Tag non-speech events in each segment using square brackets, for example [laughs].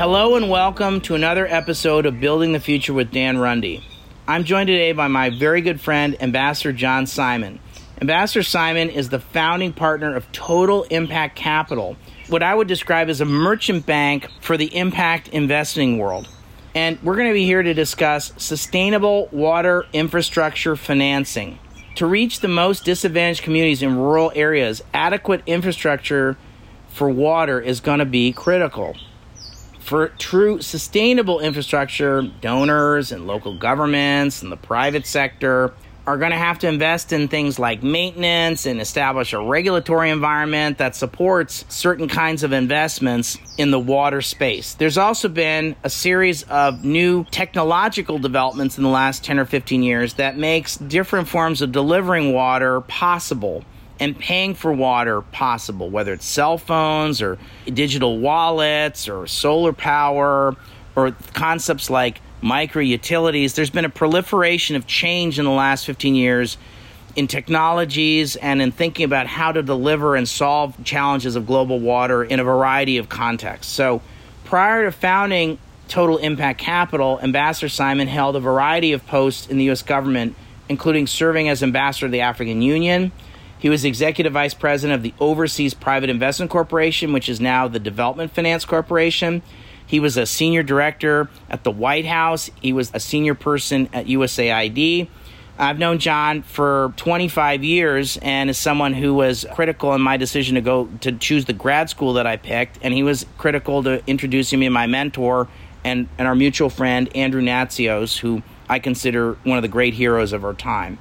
Hello and welcome to another episode of Building the Future with Dan Runde. I'm joined today by my very good friend, Ambassador John Simon. Ambassador Simon is the founding partner of Total Impact Capital, what I would describe as a merchant bank for the impact investing world. And we're going to be here to discuss sustainable water infrastructure financing. To reach the most disadvantaged communities in rural areas, adequate infrastructure for water is going to be critical. For true sustainable infrastructure, donors and local governments and the private sector are going to have to invest in things like maintenance and establish a regulatory environment that supports certain kinds of investments in the water space. There's also been a series of new technological developments in the last 10 or 15 years that makes different forms of delivering water possible and paying for water possible, whether it's cell phones or digital wallets or solar power or concepts like micro utilities. There's been a proliferation of change in the last 15 years in technologies and in thinking about how to deliver and solve challenges of global water in a variety of contexts. So, prior to founding Total Impact Capital, Ambassador Simon held a variety of posts in the U.S. government, including serving as ambassador to the African Union he was executive vice president of the Overseas Private Investment Corporation, which is now the Development Finance Corporation. He was a senior director at the White House. He was a senior person at USAID. I've known John for 25 years and is someone who was critical in my decision to go to choose the grad school that I picked. And he was critical to introducing me to my mentor and, and our mutual friend, Andrew Natsios, who I consider one of the great heroes of our time.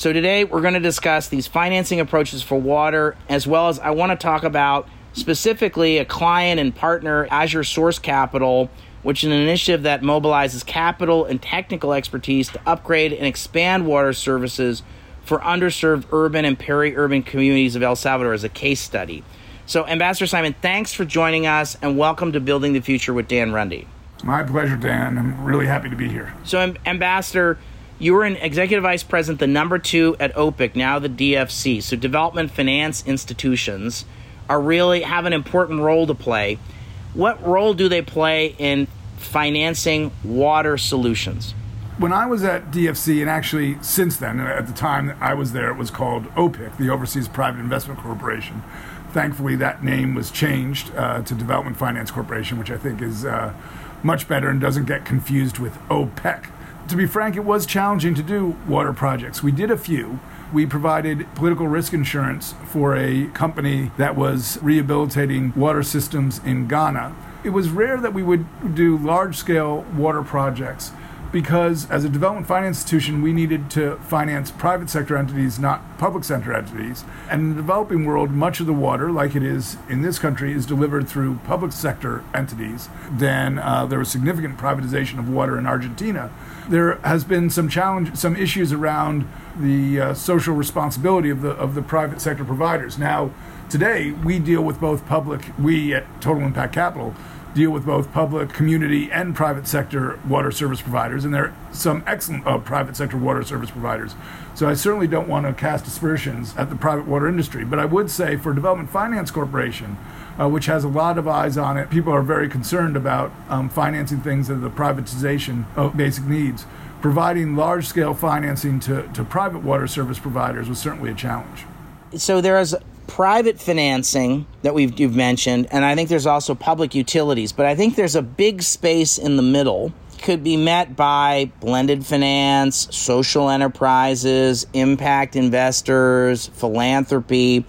So today we're going to discuss these financing approaches for water, as well as I want to talk about specifically a client and partner, Azure Source Capital, which is an initiative that mobilizes capital and technical expertise to upgrade and expand water services for underserved urban and peri-urban communities of El Salvador as a case study. So, Ambassador Simon, thanks for joining us and welcome to Building the Future with Dan Runde. My pleasure, Dan. I'm really happy to be here. So, Ambassador, you were an executive vice president, the number two at OPIC, now the DFC. So development finance institutions are really have an important role to play. What role do they play in financing water solutions? When I was at DFC, and actually since then, at the time I was there, it was called OPIC, the Overseas Private Investment Corporation. Thankfully, that name was changed uh, to Development Finance Corporation, which I think is uh, much better and doesn't get confused with OPEC to be frank, it was challenging to do water projects. We did a few. We provided political risk insurance for a company that was rehabilitating water systems in Ghana. It was rare that we would do large scale water projects because as a development finance institution, we needed to finance private sector entities, not public sector entities. And in the developing world, much of the water, like it is in this country, is delivered through public sector entities. Then uh, there was significant privatization of water in Argentina. There has been some challenge, some issues around the uh, social responsibility of the of the private sector providers. Now, today we deal with both public. We at Total Impact Capital deal with both public, community, and private sector water service providers, and there are some excellent uh, private sector water service providers. So I certainly don't want to cast aspersions at the private water industry, but I would say for Development Finance Corporation, uh, which has a lot of eyes on it, people are very concerned about um, financing things of the privatization of basic needs. Providing large scale financing to, to private water service providers was certainly a challenge. So there is private financing that we've you've mentioned, and I think there's also public utilities. But I think there's a big space in the middle. Could be met by blended finance, social enterprises, impact investors, philanthropy.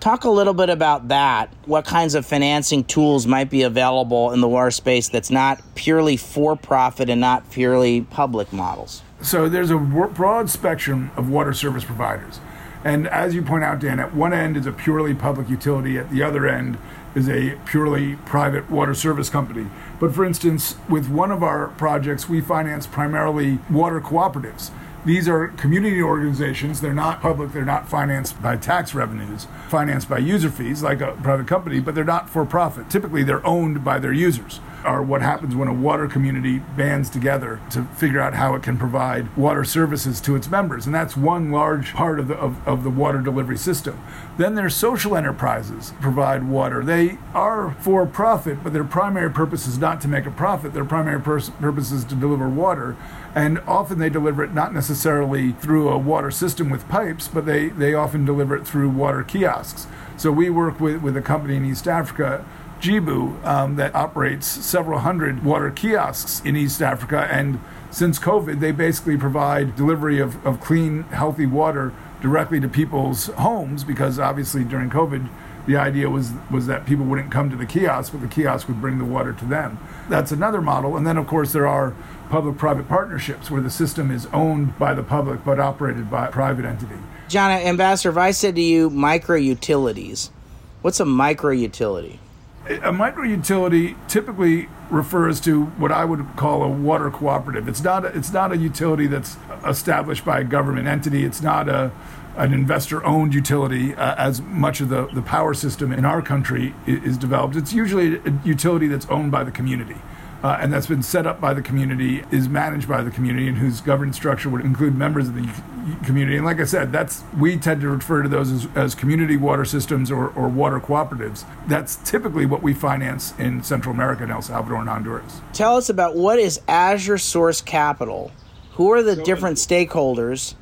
Talk a little bit about that. What kinds of financing tools might be available in the water space that's not purely for profit and not purely public models? So there's a broad spectrum of water service providers. And as you point out, Dan, at one end is a purely public utility, at the other end is a purely private water service company. But for instance, with one of our projects, we finance primarily water cooperatives. These are community organizations. They're not public. They're not financed by tax revenues, financed by user fees like a private company, but they're not for profit. Typically, they're owned by their users are what happens when a water community bands together to figure out how it can provide water services to its members. And that's one large part of the, of, of the water delivery system. Then there's social enterprises provide water. They are for profit, but their primary purpose is not to make a profit. Their primary purpose is to deliver water. And often they deliver it not necessarily through a water system with pipes, but they, they often deliver it through water kiosks. So we work with, with a company in East Africa Jibu um, that operates several hundred water kiosks in East Africa. And since COVID, they basically provide delivery of, of clean, healthy water directly to people's homes because obviously during COVID, the idea was was that people wouldn't come to the kiosk, but the kiosk would bring the water to them. That's another model. And then, of course, there are public-private partnerships where the system is owned by the public but operated by a private entity. John, Ambassador, if I said to you micro utilities, what's a micro utility? A micro utility typically refers to what I would call a water cooperative. It's not a, it's not a utility that's established by a government entity. It's not a an investor owned utility uh, as much of the, the power system in our country is, is developed. It's usually a utility that's owned by the community uh, and that's been set up by the community, is managed by the community, and whose governance structure would include members of the community. And like I said, that's we tend to refer to those as, as community water systems or, or water cooperatives. That's typically what we finance in Central America and El Salvador and Honduras. Tell us about what is Azure Source Capital? Who are the different stakeholders,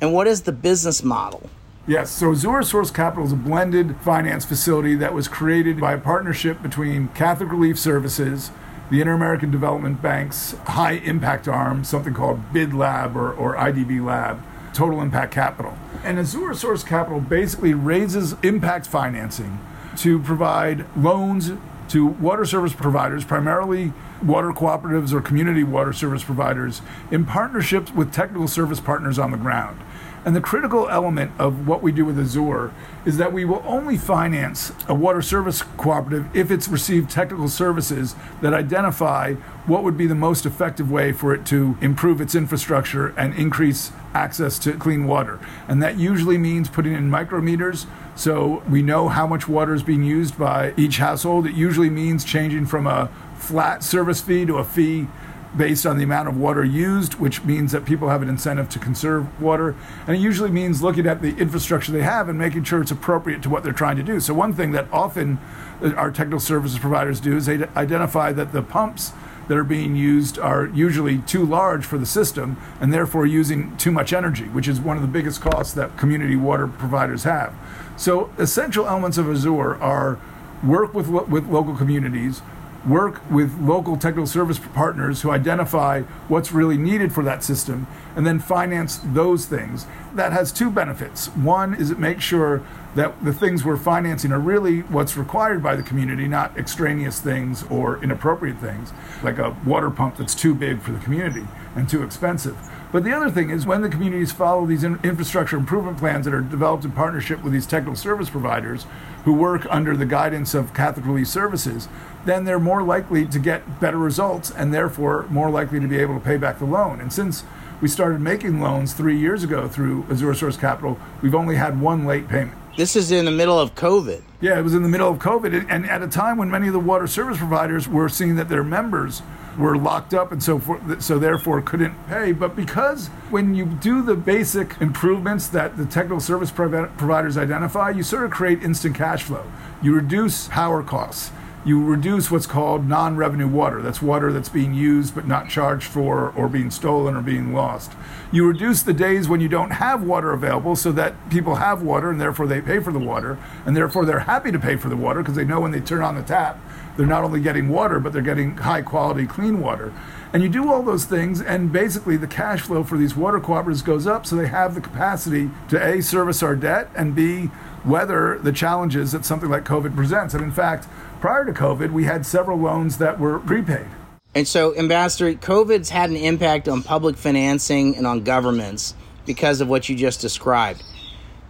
and what is the business model? Yes, so Azure Source Capital is a blended finance facility that was created by a partnership between Catholic Relief Services, the Inter American Development Bank's high impact arm, something called BID Lab or, or IDB Lab, Total Impact Capital. And Azure Source Capital basically raises impact financing to provide loans to water service providers, primarily water cooperatives or community water service providers, in partnerships with technical service partners on the ground. And the critical element of what we do with Azure is that we will only finance a water service cooperative if it's received technical services that identify what would be the most effective way for it to improve its infrastructure and increase access to clean water. And that usually means putting in micrometers so we know how much water is being used by each household. It usually means changing from a flat service fee to a fee based on the amount of water used, which means that people have an incentive to conserve water. And it usually means looking at the infrastructure they have and making sure it's appropriate to what they're trying to do. So, one thing that often uh, our technical services providers do is they identify that the pumps that are being used are usually too large for the system and therefore using too much energy, which is one of the biggest costs that community water providers have. So, essential elements of Azure are work with, with local communities, work with local technical service partners who identify what's really needed for that system and then finance those things. That has two benefits. One is it makes sure that the things we're financing are really what's required by the community, not extraneous things or inappropriate things, like a water pump that's too big for the community and too expensive. But the other thing is when the communities follow these in- infrastructure improvement plans that are developed in partnership with these technical service providers who work under the guidance of Catholic Relief Services, then they're more likely to get better results and therefore more likely to be able to pay back the loan. And since we started making loans three years ago through Azure Source Capital, we've only had one late payment. This is in the middle of COVID. Yeah, it was in the middle of COVID, and at a time when many of the water service providers were seeing that their members were locked up and so forth, so therefore couldn't pay. But because when you do the basic improvements that the technical service providers identify, you sort of create instant cash flow. You reduce power costs you reduce what's called non revenue water. That's water that's being used but not charged for or being stolen or being lost. You reduce the days when you don't have water available so that people have water and therefore they pay for the water and therefore they're happy to pay for the water because they know when they turn on the tap, they're not only getting water but they're getting high quality clean water. And you do all those things, and basically the cash flow for these water cooperatives goes up so they have the capacity to A, service our debt, and B, weather the challenges that something like COVID presents. And in fact, prior to COVID, we had several loans that were prepaid. And so, Ambassador, COVID's had an impact on public financing and on governments because of what you just described.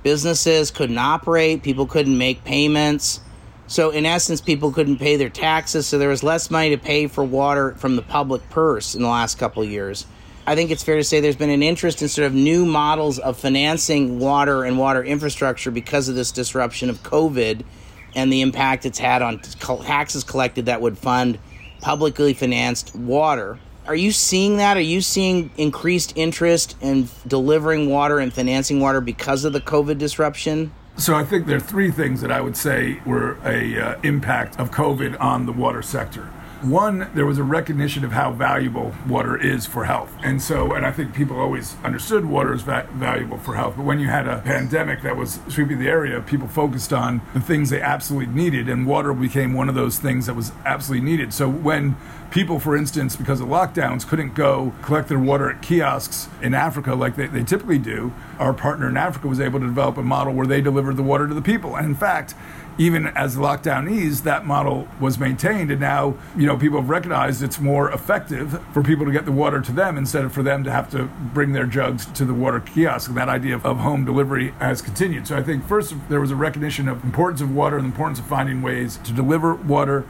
Businesses couldn't operate, people couldn't make payments. So, in essence, people couldn't pay their taxes, so there was less money to pay for water from the public purse in the last couple of years. I think it's fair to say there's been an interest in sort of new models of financing water and water infrastructure because of this disruption of COVID and the impact it's had on taxes collected that would fund publicly financed water. Are you seeing that? Are you seeing increased interest in delivering water and financing water because of the COVID disruption? So I think there are three things that I would say were a uh, impact of COVID on the water sector. One, there was a recognition of how valuable water is for health. And so, and I think people always understood water is va- valuable for health. But when you had a pandemic that was sweeping the area, people focused on the things they absolutely needed, and water became one of those things that was absolutely needed. So when people, for instance, because of lockdowns, couldn't go collect their water at kiosks in Africa like they, they typically do, our partner in Africa was able to develop a model where they delivered the water to the people. And in fact, even as lockdown eased, that model was maintained, and now you know people have recognized it's more effective for people to get the water to them instead of for them to have to bring their jugs to the water kiosk. And that idea of, of home delivery has continued. So I think first there was a recognition of importance of water and the importance of finding ways to deliver water.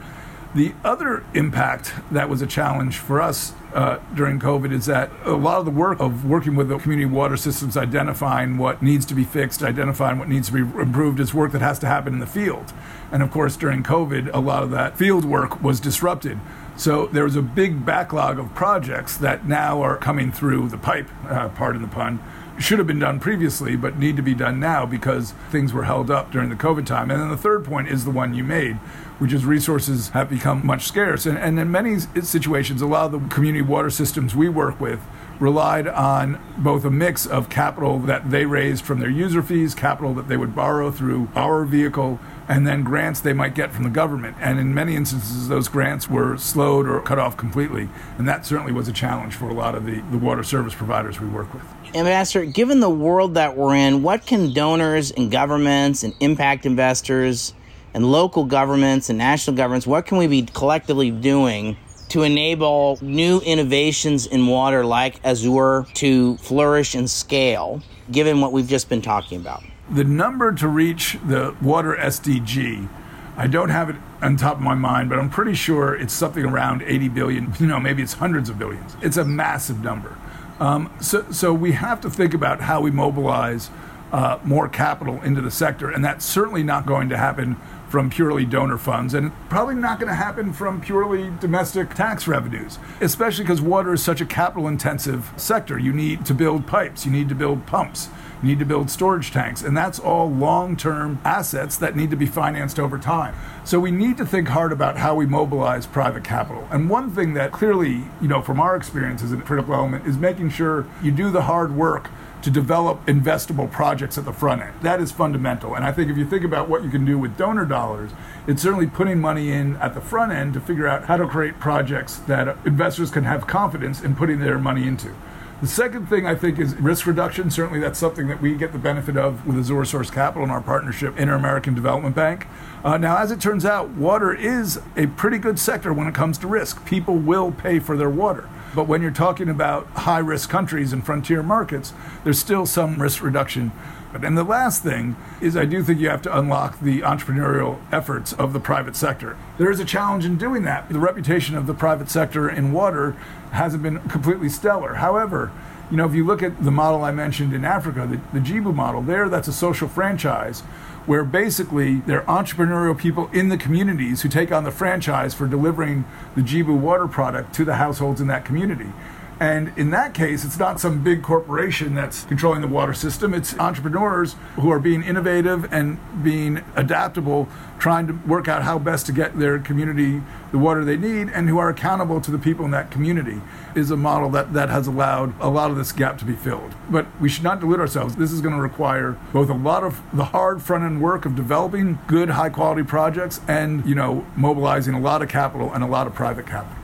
The other impact that was a challenge for us uh, during COVID is that a lot of the work of working with the community water systems, identifying what needs to be fixed, identifying what needs to be improved, is work that has to happen in the field. And of course, during COVID, a lot of that field work was disrupted. So there was a big backlog of projects that now are coming through the pipe, uh, pardon the pun, should have been done previously, but need to be done now because things were held up during the COVID time. And then the third point is the one you made, which is resources have become much scarce. And, and in many situations, a lot of the community water systems we work with relied on both a mix of capital that they raised from their user fees, capital that they would borrow through our vehicle, and then grants they might get from the government. And in many instances, those grants were slowed or cut off completely. And that certainly was a challenge for a lot of the, the water service providers we work with. Ambassador, given the world that we're in, what can donors and governments and impact investors and local governments and national governments, what can we be collectively doing to enable new innovations in water like Azure to flourish and scale, given what we've just been talking about? The number to reach the water SDG, I don't have it on top of my mind, but I'm pretty sure it's something around 80 billion. [laughs] You know, maybe it's hundreds of billions. It's a massive number. Um, so, so we have to think about how we mobilize uh, more capital into the sector, and that's certainly not going to happen from purely donor funds, and probably not going to happen from purely domestic tax revenues, especially because water is such a capital intensive sector. You need to build pipes, you need to build pumps, you need to build storage tanks, and that's all long term assets that need to be financed over time. So we need to think hard about how we mobilize private capital. And one thing that clearly, you know, from our experience as a critical element is making sure you do the hard work to develop investable projects at the front end. That is fundamental. And I think if you think about what you can do with donor dollars, it's certainly putting money in at the front end to figure out how to create projects that investors can have confidence in putting their money into. The second thing I think is risk reduction. Certainly, that's something that we get the benefit of with Azure Source Capital and our partnership, Inter American Development Bank. Uh, now, as it turns out, water is a pretty good sector when it comes to risk. People will pay for their water. But when you're talking about high risk countries and frontier markets, there's still some risk reduction. And the last thing is, I do think you have to unlock the entrepreneurial efforts of the private sector. There is a challenge in doing that. The reputation of the private sector in water hasn't been completely stellar. However, you know, if you look at the model I mentioned in Africa, the, the Jibu model, there that's a social franchise where basically they're entrepreneurial people in the communities who take on the franchise for delivering the Jibu water product to the households in that community. And in that case, it's not some big corporation that's controlling the water system. It's entrepreneurs who are being innovative and being adaptable, trying to work out how best to get their community the water they need, and who are accountable to the people in that community. Is a model that, that has allowed a lot of this gap to be filled. But we should not delude ourselves. This is going to require both a lot of the hard front end work of developing good, high quality projects and, you know, mobilizing a lot of capital and a lot of private capital.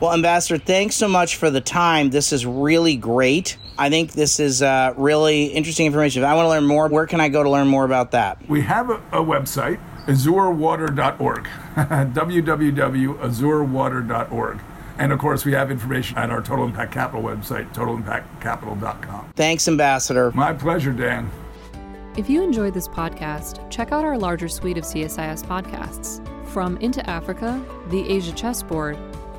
Well, Ambassador, thanks so much for the time. This is really great. I think this is uh, really interesting information. If I want to learn more, where can I go to learn more about that? We have a, a website, azurewater.org, [laughs] www.azurewater.org. And of course, we have information at our Total Impact Capital website, totalimpactcapital.com. Thanks, Ambassador. My pleasure, Dan. If you enjoyed this podcast, check out our larger suite of CSIS podcasts from Into Africa, The Asia Chessboard,